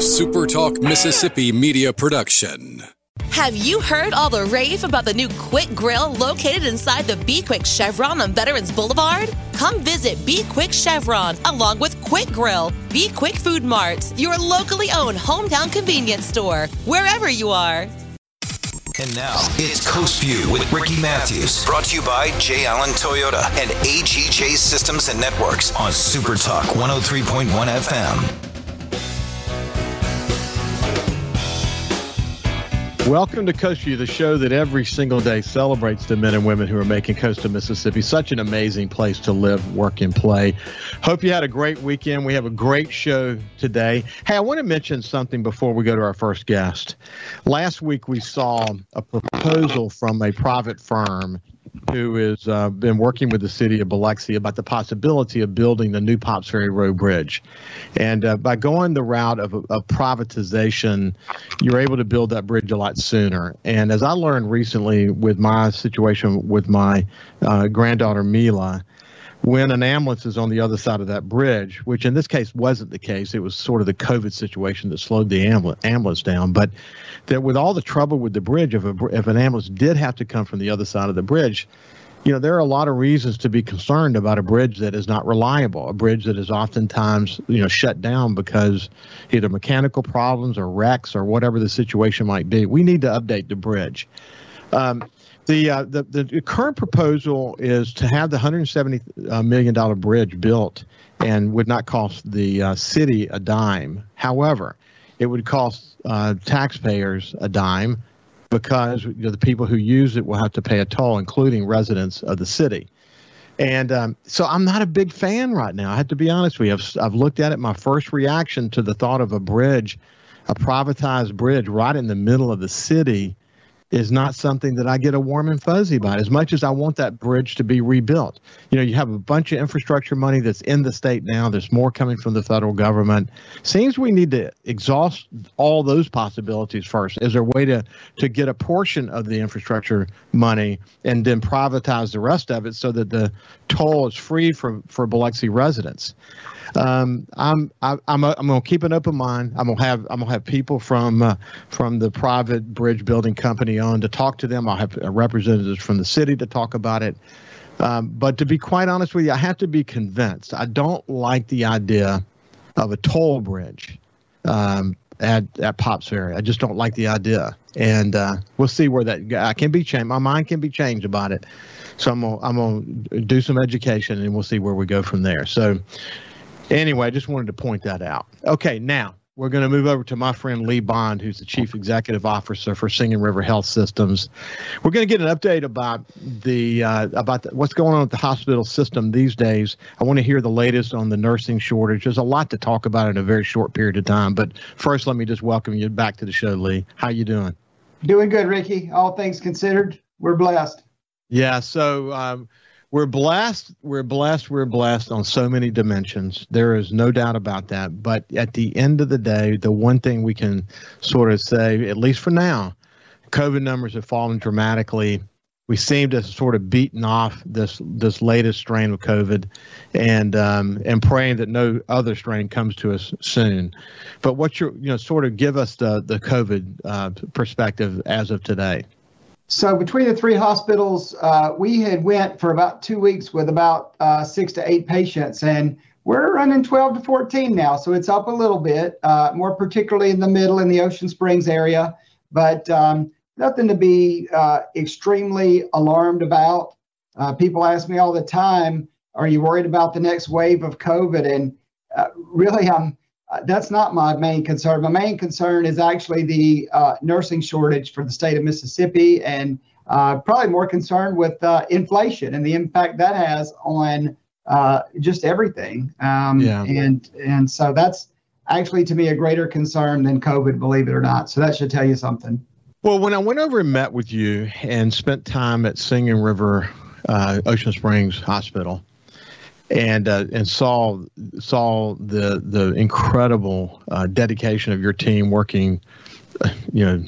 a SuperTalk Mississippi media production. Have you heard all the rave about the new Quick Grill located inside the Be Quick Chevron on Veterans Boulevard? Come visit Be Quick Chevron along with Quick Grill, Be Quick Food Marts, your locally owned hometown convenience store, wherever you are. And now it's Coast View with Ricky Matthews, brought to you by J. Allen Toyota and AGJ Systems and Networks on Super Talk 103.1 FM. Welcome to Coast View, the show that every single day celebrates the men and women who are making coastal Mississippi such an amazing place to live, work, and play. Hope you had a great weekend. We have a great show today. Hey, I want to mention something before we go to our first guest. Last week we saw a proposal from a private firm who has uh, been working with the city of Biloxi about the possibility of building the new Pops Ferry Road Bridge. And uh, by going the route of, of privatization, you're able to build that bridge a lot sooner. And as I learned recently with my situation with my uh, granddaughter Mila, when an ambulance is on the other side of that bridge, which in this case wasn't the case, it was sort of the COVID situation that slowed the ambulance down. But that with all the trouble with the bridge, if, a, if an ambulance did have to come from the other side of the bridge, you know, there are a lot of reasons to be concerned about a bridge that is not reliable, a bridge that is oftentimes, you know, shut down because either mechanical problems or wrecks or whatever the situation might be. We need to update the bridge. Um, the, uh, the the current proposal is to have the 170 uh, million dollar bridge built and would not cost the uh, city a dime. However, it would cost uh, taxpayers a dime because you know, the people who use it will have to pay a toll, including residents of the city. And um, so I'm not a big fan right now. I have to be honest with you. I've, I've looked at it. My first reaction to the thought of a bridge, a privatized bridge right in the middle of the city, is not something that I get a warm and fuzzy about as much as I want that bridge to be rebuilt. You know, you have a bunch of infrastructure money that's in the state now. There's more coming from the federal government. Seems we need to exhaust all those possibilities first. Is there a way to, to get a portion of the infrastructure money and then privatize the rest of it so that the toll is free for, for Biloxi residents? um, I'm I, I'm a, I'm gonna keep an open mind. I'm gonna have I'm gonna have people from uh, from the private bridge building company on to talk to them. I'll have representatives from the city to talk about it. Um, but to be quite honest with you, I have to be convinced. I don't like the idea of a toll bridge um, at at Pops Ferry. I just don't like the idea, and uh, we'll see where that. I can be changed. My mind can be changed about it. So I'm gonna I'm gonna do some education, and we'll see where we go from there. So Anyway, I just wanted to point that out. Okay, now we're going to move over to my friend Lee Bond, who's the Chief Executive Officer for Singing River Health Systems. We're going to get an update about the uh, about the, what's going on with the hospital system these days. I want to hear the latest on the nursing shortage. There's a lot to talk about in a very short period of time. But first, let me just welcome you back to the show, Lee. How you doing? Doing good, Ricky. All things considered, we're blessed. Yeah. So. Um, we're blessed we're blessed we're blessed on so many dimensions. There is no doubt about that. But at the end of the day the one thing we can sort of say at least for now covid numbers have fallen dramatically. We seem to sort of beaten off this this latest strain of covid and um, and praying that no other strain comes to us soon. But what you you know sort of give us the the covid uh, perspective as of today so between the three hospitals, uh, we had went for about two weeks with about uh, six to eight patients, and we're running 12 to 14 now. So it's up a little bit, uh, more particularly in the middle in the Ocean Springs area, but um, nothing to be uh, extremely alarmed about. Uh, people ask me all the time, "Are you worried about the next wave of COVID?" And uh, really, I'm uh, that's not my main concern. My main concern is actually the uh, nursing shortage for the state of Mississippi, and uh, probably more concerned with uh, inflation and the impact that has on uh, just everything. Um, yeah. And and so that's actually to me a greater concern than COVID, believe it or not. So that should tell you something. Well, when I went over and met with you and spent time at Singing River uh, Ocean Springs Hospital and uh, and saw saw the the incredible uh, dedication of your team working, you know,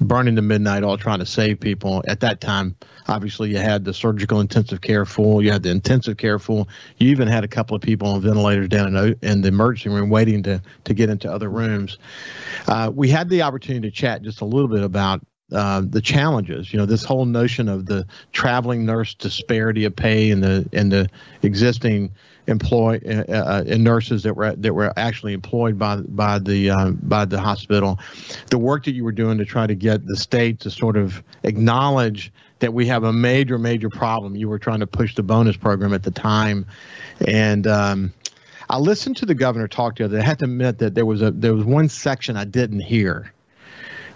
burning the midnight all trying to save people. At that time, obviously, you had the surgical intensive care full, you had the intensive care full, you even had a couple of people on ventilators down in, in the emergency room waiting to, to get into other rooms. Uh, we had the opportunity to chat just a little bit about uh, the challenges. You know, this whole notion of the traveling nurse disparity of pay and the and the existing employ uh, uh, nurses that were that were actually employed by by the um, by the hospital. The work that you were doing to try to get the state to sort of acknowledge that we have a major major problem. You were trying to push the bonus program at the time, and. Um, I listened to the governor talk the other. I have to admit that there was a there was one section I didn't hear.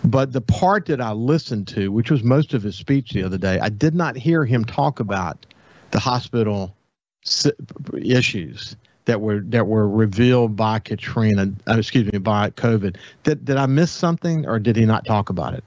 But the part that I listened to, which was most of his speech the other day, I did not hear him talk about the hospital issues that were that were revealed by Katrina, uh, excuse me, by COVID. Did did I miss something, or did he not talk about it?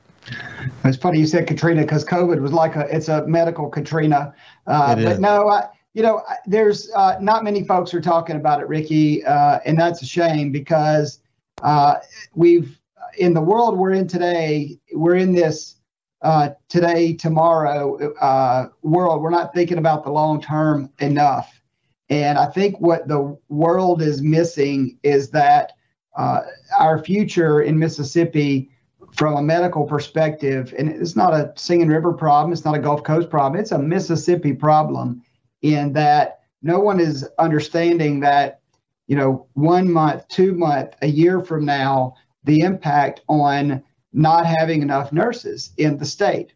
It's funny you said Katrina because COVID was like a it's a medical Katrina, uh, but no, I, you know, there's uh, not many folks are talking about it, Ricky, uh, and that's a shame because uh, we've in the world we're in today, we're in this uh, today, tomorrow uh, world, we're not thinking about the long term enough. And I think what the world is missing is that uh, our future in Mississippi, from a medical perspective, and it's not a Singing River problem, it's not a Gulf Coast problem, it's a Mississippi problem in that no one is understanding that, you know, one month, two month, a year from now, the impact on not having enough nurses in the state.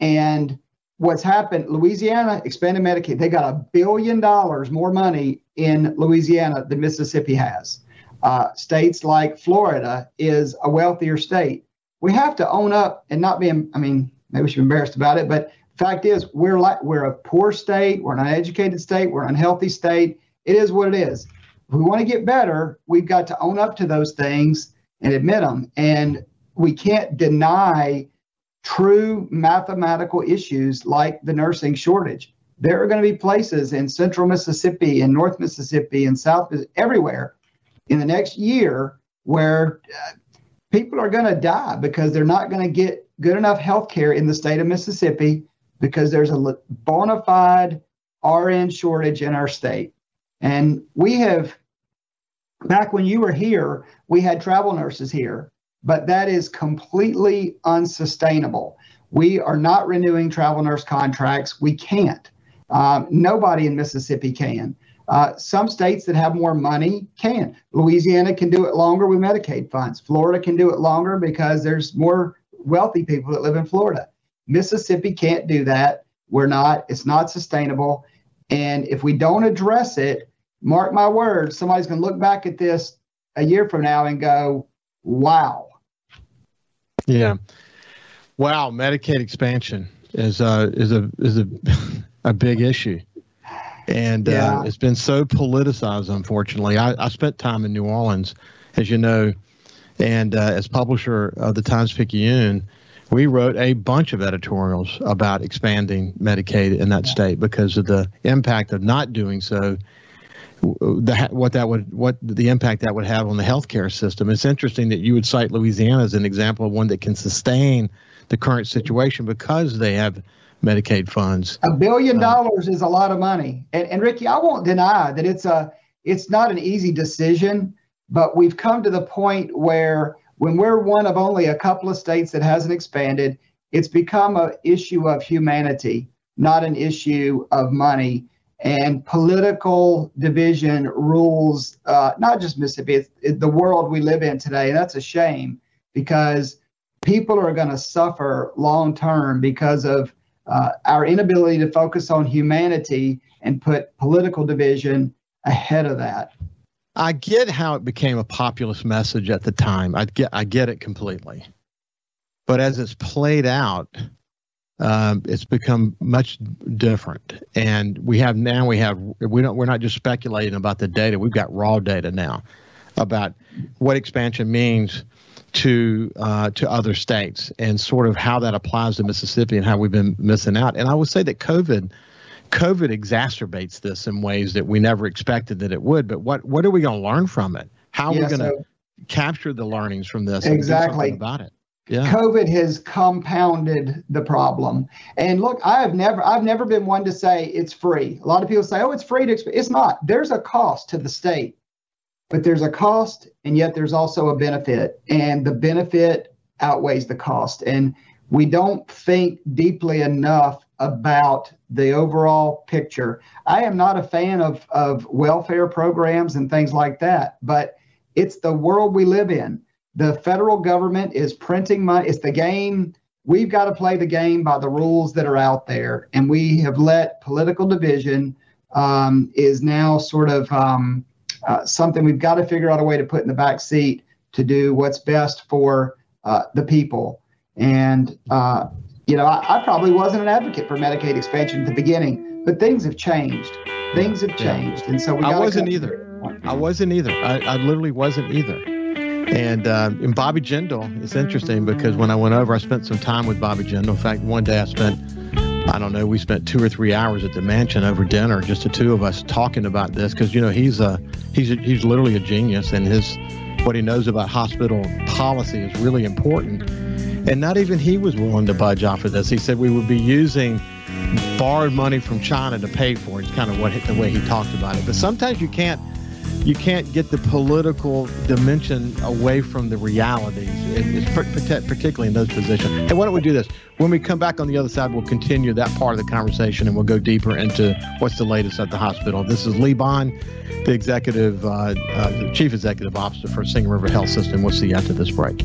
And what's happened, Louisiana expanded Medicaid, they got a billion dollars more money in Louisiana than Mississippi has. Uh, states like Florida is a wealthier state. We have to own up and not be, I mean, maybe we should be embarrassed about it, but fact is we're like we're a poor state, we're an uneducated state, we're an unhealthy state. It is what it is. If we want to get better, we've got to own up to those things and admit them. And we can't deny true mathematical issues like the nursing shortage. There are going to be places in central Mississippi and North Mississippi and South everywhere in the next year where uh, people are going to die because they're not going to get good enough health care in the state of Mississippi because there's a bona fide RN shortage in our state. And we have, back when you were here, we had travel nurses here but that is completely unsustainable. We are not renewing travel nurse contracts. We can't. Um, nobody in Mississippi can. Uh, some states that have more money can. Louisiana can do it longer with Medicaid funds. Florida can do it longer because there's more wealthy people that live in Florida. Mississippi can't do that. We're not, it's not sustainable. And if we don't address it, mark my words, somebody's going to look back at this a year from now and go, wow, yeah. Wow, Medicaid expansion is uh is a is a a big issue. And uh, yeah. uh, it's been so politicized, unfortunately. I, I spent time in New Orleans, as you know, and uh, as publisher of the Times Picayune, we wrote a bunch of editorials about expanding Medicaid in that yeah. state because of the impact of not doing so the, what that would what the impact that would have on the healthcare system. It's interesting that you would cite Louisiana as an example of one that can sustain the current situation because they have Medicaid funds. A billion uh, dollars is a lot of money, and, and Ricky, I won't deny that it's a it's not an easy decision, but we've come to the point where when we're one of only a couple of states that hasn't expanded, it's become an issue of humanity, not an issue of money and political division rules uh, not just Mississippi, it's, it's the world we live in today. That's a shame because people are going to suffer long term because of uh, our inability to focus on humanity and put political division ahead of that. I get how it became a populist message at the time. I get I get it completely. But as it's played out, um, it's become much different. And we have now we have we don't we're not just speculating about the data. We've got raw data now about what expansion means to uh, to other states and sort of how that applies to Mississippi and how we've been missing out. And I would say that COVID COVID exacerbates this in ways that we never expected that it would. But what what are we going to learn from it? How are yeah, we going to so, capture the learnings from this? Exactly about it. Yeah. COVID has compounded the problem. And look, I have never I've never been one to say it's free. A lot of people say, "Oh, it's free to exp-. it's not. There's a cost to the state. But there's a cost and yet there's also a benefit, and the benefit outweighs the cost. And we don't think deeply enough about the overall picture. I am not a fan of of welfare programs and things like that, but it's the world we live in the federal government is printing money. It's the game. We've got to play the game by the rules that are out there. And we have let political division um, is now sort of um, uh, something we've got to figure out a way to put in the back seat to do what's best for uh, the people. And, uh, you know, I, I, probably wasn't an advocate for Medicaid expansion at the beginning, but things have changed. Things have changed. And so we I wasn't either. I wasn't either. I, I literally wasn't either. And, uh, and Bobby Jindal is interesting because when I went over, I spent some time with Bobby Jindal. In fact, one day I spent, I don't know, we spent two or three hours at the mansion over dinner, just the two of us talking about this because you know he's a he's a, he's literally a genius, and his what he knows about hospital policy is really important. And not even he was willing to budge off of this. He said we would be using borrowed money from China to pay for it. It's kind of what the way he talked about it. But sometimes you can't you can't get the political dimension away from the realities, particularly in those positions. Hey, why don't we do this? When we come back on the other side, we'll continue that part of the conversation and we'll go deeper into what's the latest at the hospital. This is Lee Bond, the executive, uh, uh, the chief executive officer for Singing River Health System. We'll see you after this break.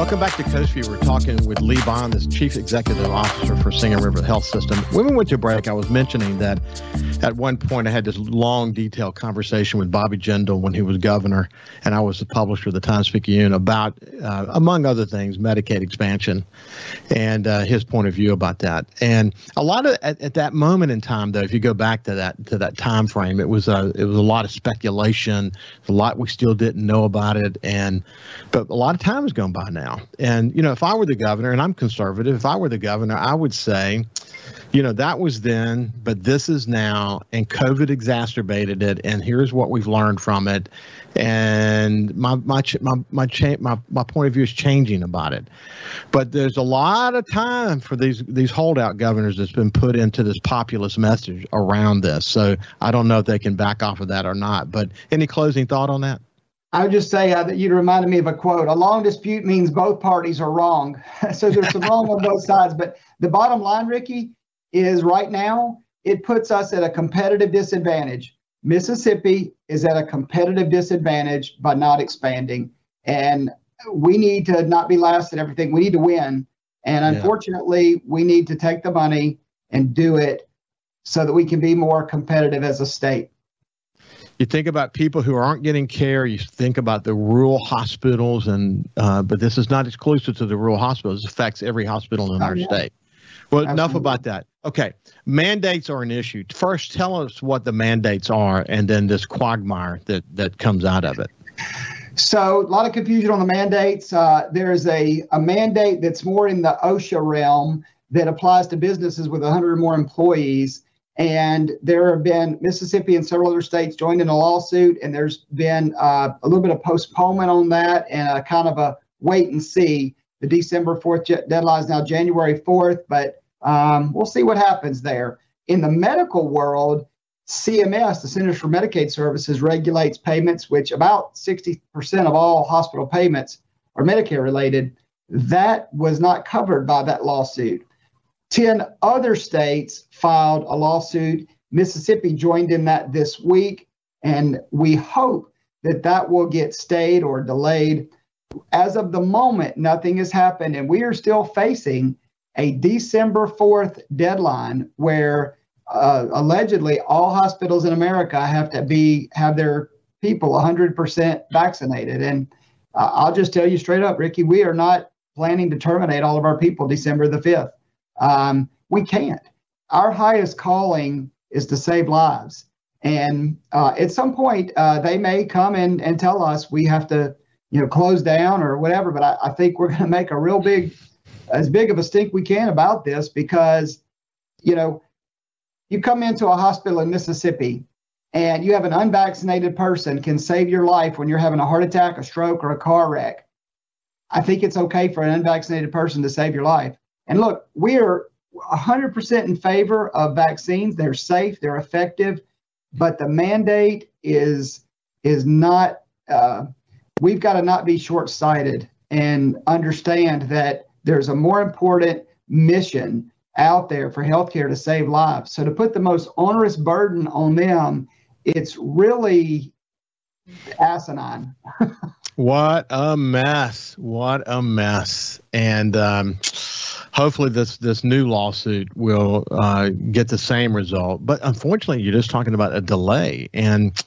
Welcome back to Coast View. We're talking with Lee Bond, this Chief Executive Officer for Singing River Health System. When we went to break, I was mentioning that at one point I had this long, detailed conversation with Bobby Jindal when he was governor, and I was the publisher of the Times Picayune about, uh, among other things, Medicaid expansion and uh, his point of view about that. And a lot of at, at, that moment in time, though, if you go back to that to that time frame, it was a it was a lot of speculation, a lot we still didn't know about it, and but a lot of time has gone by now now. And, you know, if I were the governor, and I'm conservative, if I were the governor, I would say, you know, that was then, but this is now, and COVID exacerbated it, and here's what we've learned from it. And my my my my cha- my, my point of view is changing about it, but there's a lot of time for these these holdout governors that's been put into this populist message around this. So I don't know if they can back off of that or not. But any closing thought on that? I would just say uh, that you reminded me of a quote. A long dispute means both parties are wrong. so there's some wrong on both sides. But the bottom line, Ricky, is right now it puts us at a competitive disadvantage. Mississippi is at a competitive disadvantage by not expanding. And we need to not be last at everything. We need to win. And unfortunately, yeah. we need to take the money and do it so that we can be more competitive as a state you think about people who aren't getting care. You think about the rural hospitals, and uh, but this is not exclusive to the rural hospitals. It affects every hospital in oh, our yeah. state. Well, Absolutely. enough about that. Okay, mandates are an issue. First, tell us what the mandates are, and then this quagmire that that comes out of it. So, a lot of confusion on the mandates. Uh, there's a, a mandate that's more in the OSHA realm that applies to businesses with 100 or more employees. And there have been Mississippi and several other states joined in a lawsuit, and there's been uh, a little bit of postponement on that and a kind of a wait and see. The December 4th deadline is now January 4th, but um, we'll see what happens there. In the medical world, CMS, the Centers for Medicaid Services, regulates payments, which about 60% of all hospital payments are Medicare related. That was not covered by that lawsuit. 10 other states filed a lawsuit. Mississippi joined in that this week, and we hope that that will get stayed or delayed. As of the moment, nothing has happened, and we are still facing a December 4th deadline where uh, allegedly all hospitals in America have to be have their people 100% vaccinated. And uh, I'll just tell you straight up, Ricky, we are not planning to terminate all of our people December the 5th. Um, we can't. Our highest calling is to save lives. And uh, at some point, uh, they may come and, and tell us we have to, you know, close down or whatever. But I, I think we're going to make a real big, as big of a stink we can about this because, you know, you come into a hospital in Mississippi and you have an unvaccinated person can save your life when you're having a heart attack, a stroke, or a car wreck. I think it's okay for an unvaccinated person to save your life. And look, we are 100% in favor of vaccines. They're safe, they're effective, but the mandate is is not. Uh, we've got to not be short-sighted and understand that there's a more important mission out there for healthcare to save lives. So to put the most onerous burden on them, it's really asinine. what a mess! What a mess! And um, hopefully, this this new lawsuit will uh, get the same result. But unfortunately, you're just talking about a delay, and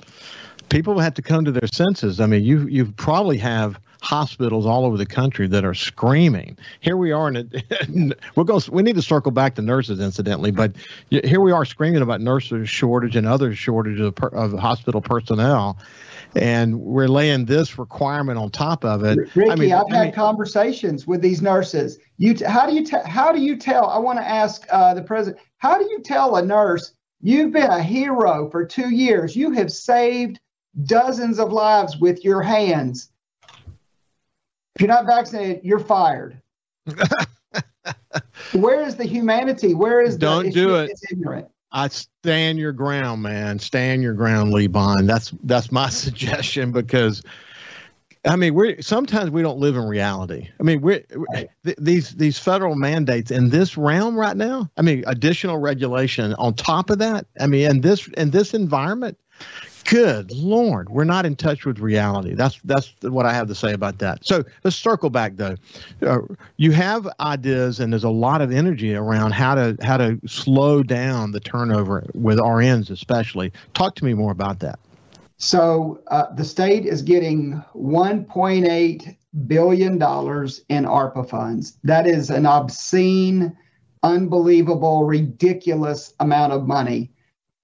people have to come to their senses. I mean, you you probably have hospitals all over the country that are screaming. Here we are, and we'll go. We need to circle back to nurses, incidentally, but here we are screaming about nurses shortage and other shortages of, of hospital personnel, and we're laying this requirement on top of it. Ricky, I mean, I've I had mean, conversations with these nurses. You, t- how do you tell? How do you tell? I want to ask uh, the president. How do you tell a nurse you've been a hero for two years? You have saved dozens of lives with your hands if you're not vaccinated, you're fired. Where is the humanity? Where is don't the, do it? ignorant. I stand your ground, man. Stand your ground, Lee Bond. That's that's my suggestion because, I mean, we sometimes we don't live in reality. I mean, we th- these these federal mandates in this realm right now. I mean, additional regulation on top of that. I mean, in this in this environment, Good Lord, we're not in touch with reality. That's that's what I have to say about that. So let's circle back though. Uh, you have ideas, and there's a lot of energy around how to how to slow down the turnover with RNs, especially. Talk to me more about that. So uh, the state is getting 1.8 billion dollars in ARPA funds. That is an obscene, unbelievable, ridiculous amount of money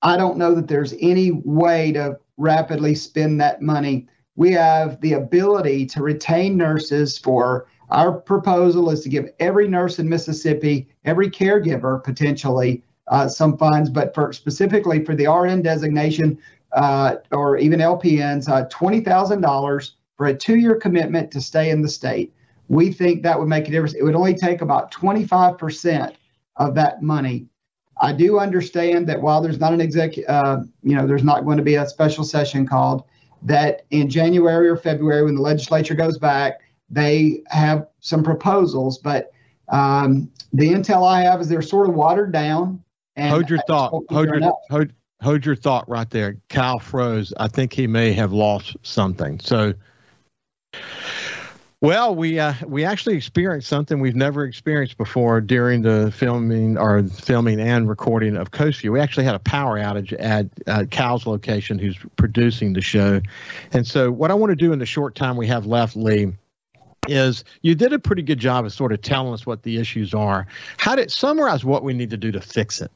I don't know that there's any way to rapidly spend that money. We have the ability to retain nurses for our proposal is to give every nurse in Mississippi, every caregiver potentially uh, some funds, but for specifically for the RN designation uh, or even LPNs, uh, $20,000 for a two year commitment to stay in the state. We think that would make a difference. It would only take about 25% of that money I do understand that while there's not an exec, uh, you know, there's not going to be a special session called, that in January or February when the legislature goes back, they have some proposals. But um, the intel I have is they're sort of watered down. And hold your thought. Hold your, hold, hold your thought right there. Kyle froze. I think he may have lost something. So well, we uh, we actually experienced something we've never experienced before during the filming or filming and recording of Coast View. We actually had a power outage at Cal's location, who's producing the show. And so, what I want to do in the short time we have left, Lee, is you did a pretty good job of sort of telling us what the issues are. How did summarize what we need to do to fix it?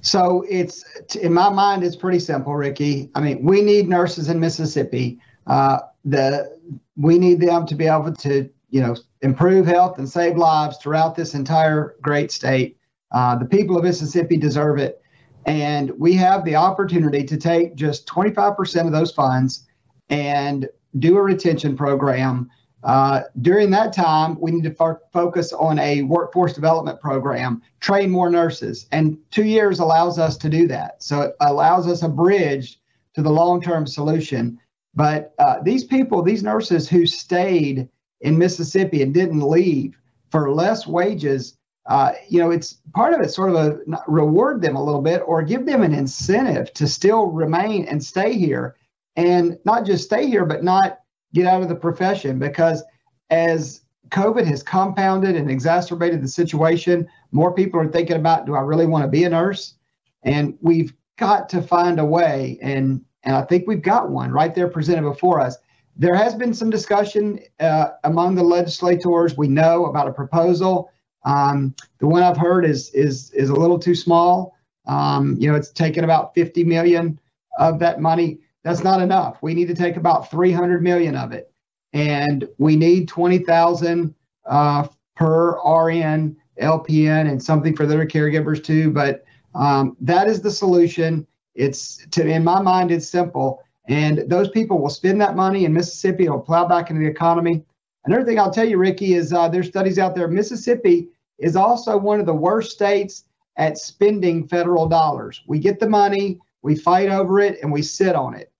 So it's in my mind, it's pretty simple, Ricky. I mean, we need nurses in Mississippi. Uh, the we need them to be able to, you know, improve health and save lives throughout this entire great state. Uh, the people of Mississippi deserve it. And we have the opportunity to take just 25% of those funds and do a retention program. Uh, during that time, we need to fo- focus on a workforce development program, train more nurses. And two years allows us to do that. So it allows us a bridge to the long term solution. But uh, these people, these nurses who stayed in Mississippi and didn't leave for less wages, uh, you know, it's part of it sort of a reward them a little bit or give them an incentive to still remain and stay here and not just stay here, but not get out of the profession because as COVID has compounded and exacerbated the situation, more people are thinking about do I really want to be a nurse? And we've got to find a way, and, and I think we've got one right there presented before us. There has been some discussion uh, among the legislators. We know about a proposal. Um, the one I've heard is is is a little too small. Um, you know, it's taken about 50 million of that money. That's not enough. We need to take about 300 million of it, and we need 20,000 uh, per RN, LPN, and something for their caregivers too. But um, that is the solution. It's to in my mind, it's simple. And those people will spend that money in Mississippi. It'll plow back into the economy. Another thing I'll tell you, Ricky, is uh, there's studies out there. Mississippi is also one of the worst states at spending federal dollars. We get the money, we fight over it, and we sit on it.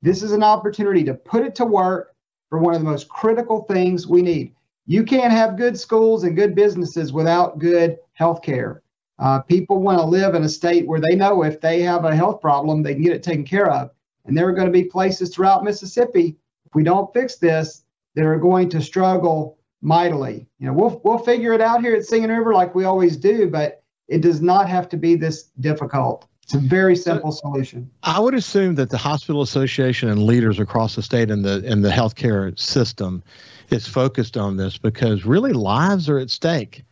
This is an opportunity to put it to work for one of the most critical things we need. You can't have good schools and good businesses without good health care. Uh, people want to live in a state where they know if they have a health problem, they can get it taken care of. And there are going to be places throughout Mississippi, if we don't fix this, that are going to struggle mightily. You know, we'll we'll figure it out here at Singing River like we always do, but it does not have to be this difficult. It's a very simple solution. I would assume that the hospital association and leaders across the state and the in the healthcare system is focused on this because really lives are at stake.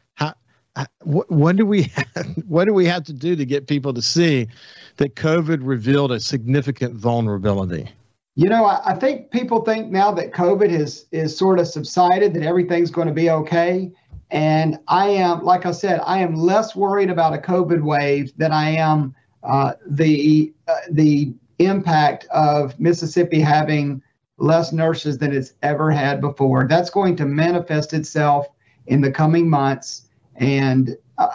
What do we have, what do we have to do to get people to see that COVID revealed a significant vulnerability? You know, I, I think people think now that COVID has is sort of subsided that everything's going to be okay. And I am, like I said, I am less worried about a COVID wave than I am uh, the uh, the impact of Mississippi having less nurses than it's ever had before. That's going to manifest itself in the coming months, and uh,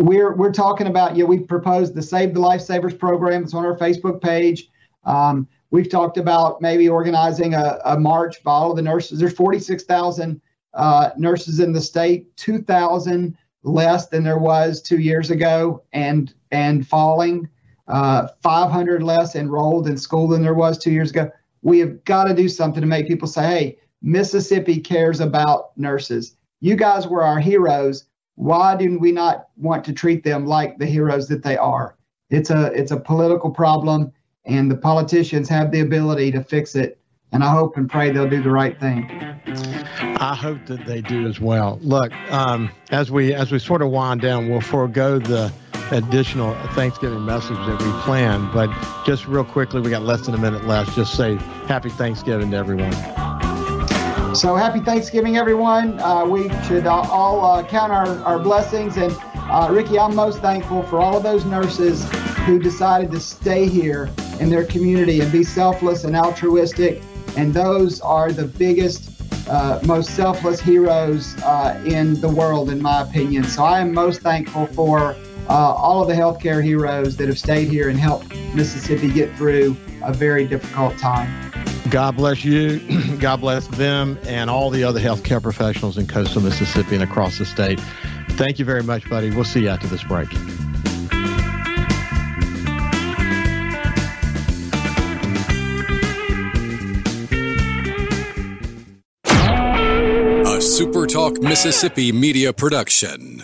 we're we're talking about. Yeah, we proposed the Save the Lifesavers program. It's on our Facebook page. Um, We've talked about maybe organizing a, a march for all the nurses. There's 46,000 uh, nurses in the state, 2,000 less than there was two years ago, and and falling. Uh, 500 less enrolled in school than there was two years ago. We have got to do something to make people say, "Hey, Mississippi cares about nurses. You guys were our heroes. Why do we not want to treat them like the heroes that they are?" It's a it's a political problem and the politicians have the ability to fix it. And I hope and pray they'll do the right thing. I hope that they do as well. Look, um, as we as we sort of wind down, we'll forego the additional Thanksgiving message that we planned. But just real quickly, we got less than a minute left. Just say Happy Thanksgiving to everyone. So happy Thanksgiving, everyone. Uh, we should all uh, count our, our blessings. And uh, Ricky, I'm most thankful for all of those nurses who decided to stay here in their community and be selfless and altruistic. And those are the biggest, uh, most selfless heroes uh, in the world, in my opinion. So I am most thankful for uh, all of the healthcare heroes that have stayed here and helped Mississippi get through a very difficult time. God bless you. God bless them and all the other healthcare professionals in coastal Mississippi and across the state. Thank you very much, buddy. We'll see you after this break. A SuperTalk Mississippi Media Production.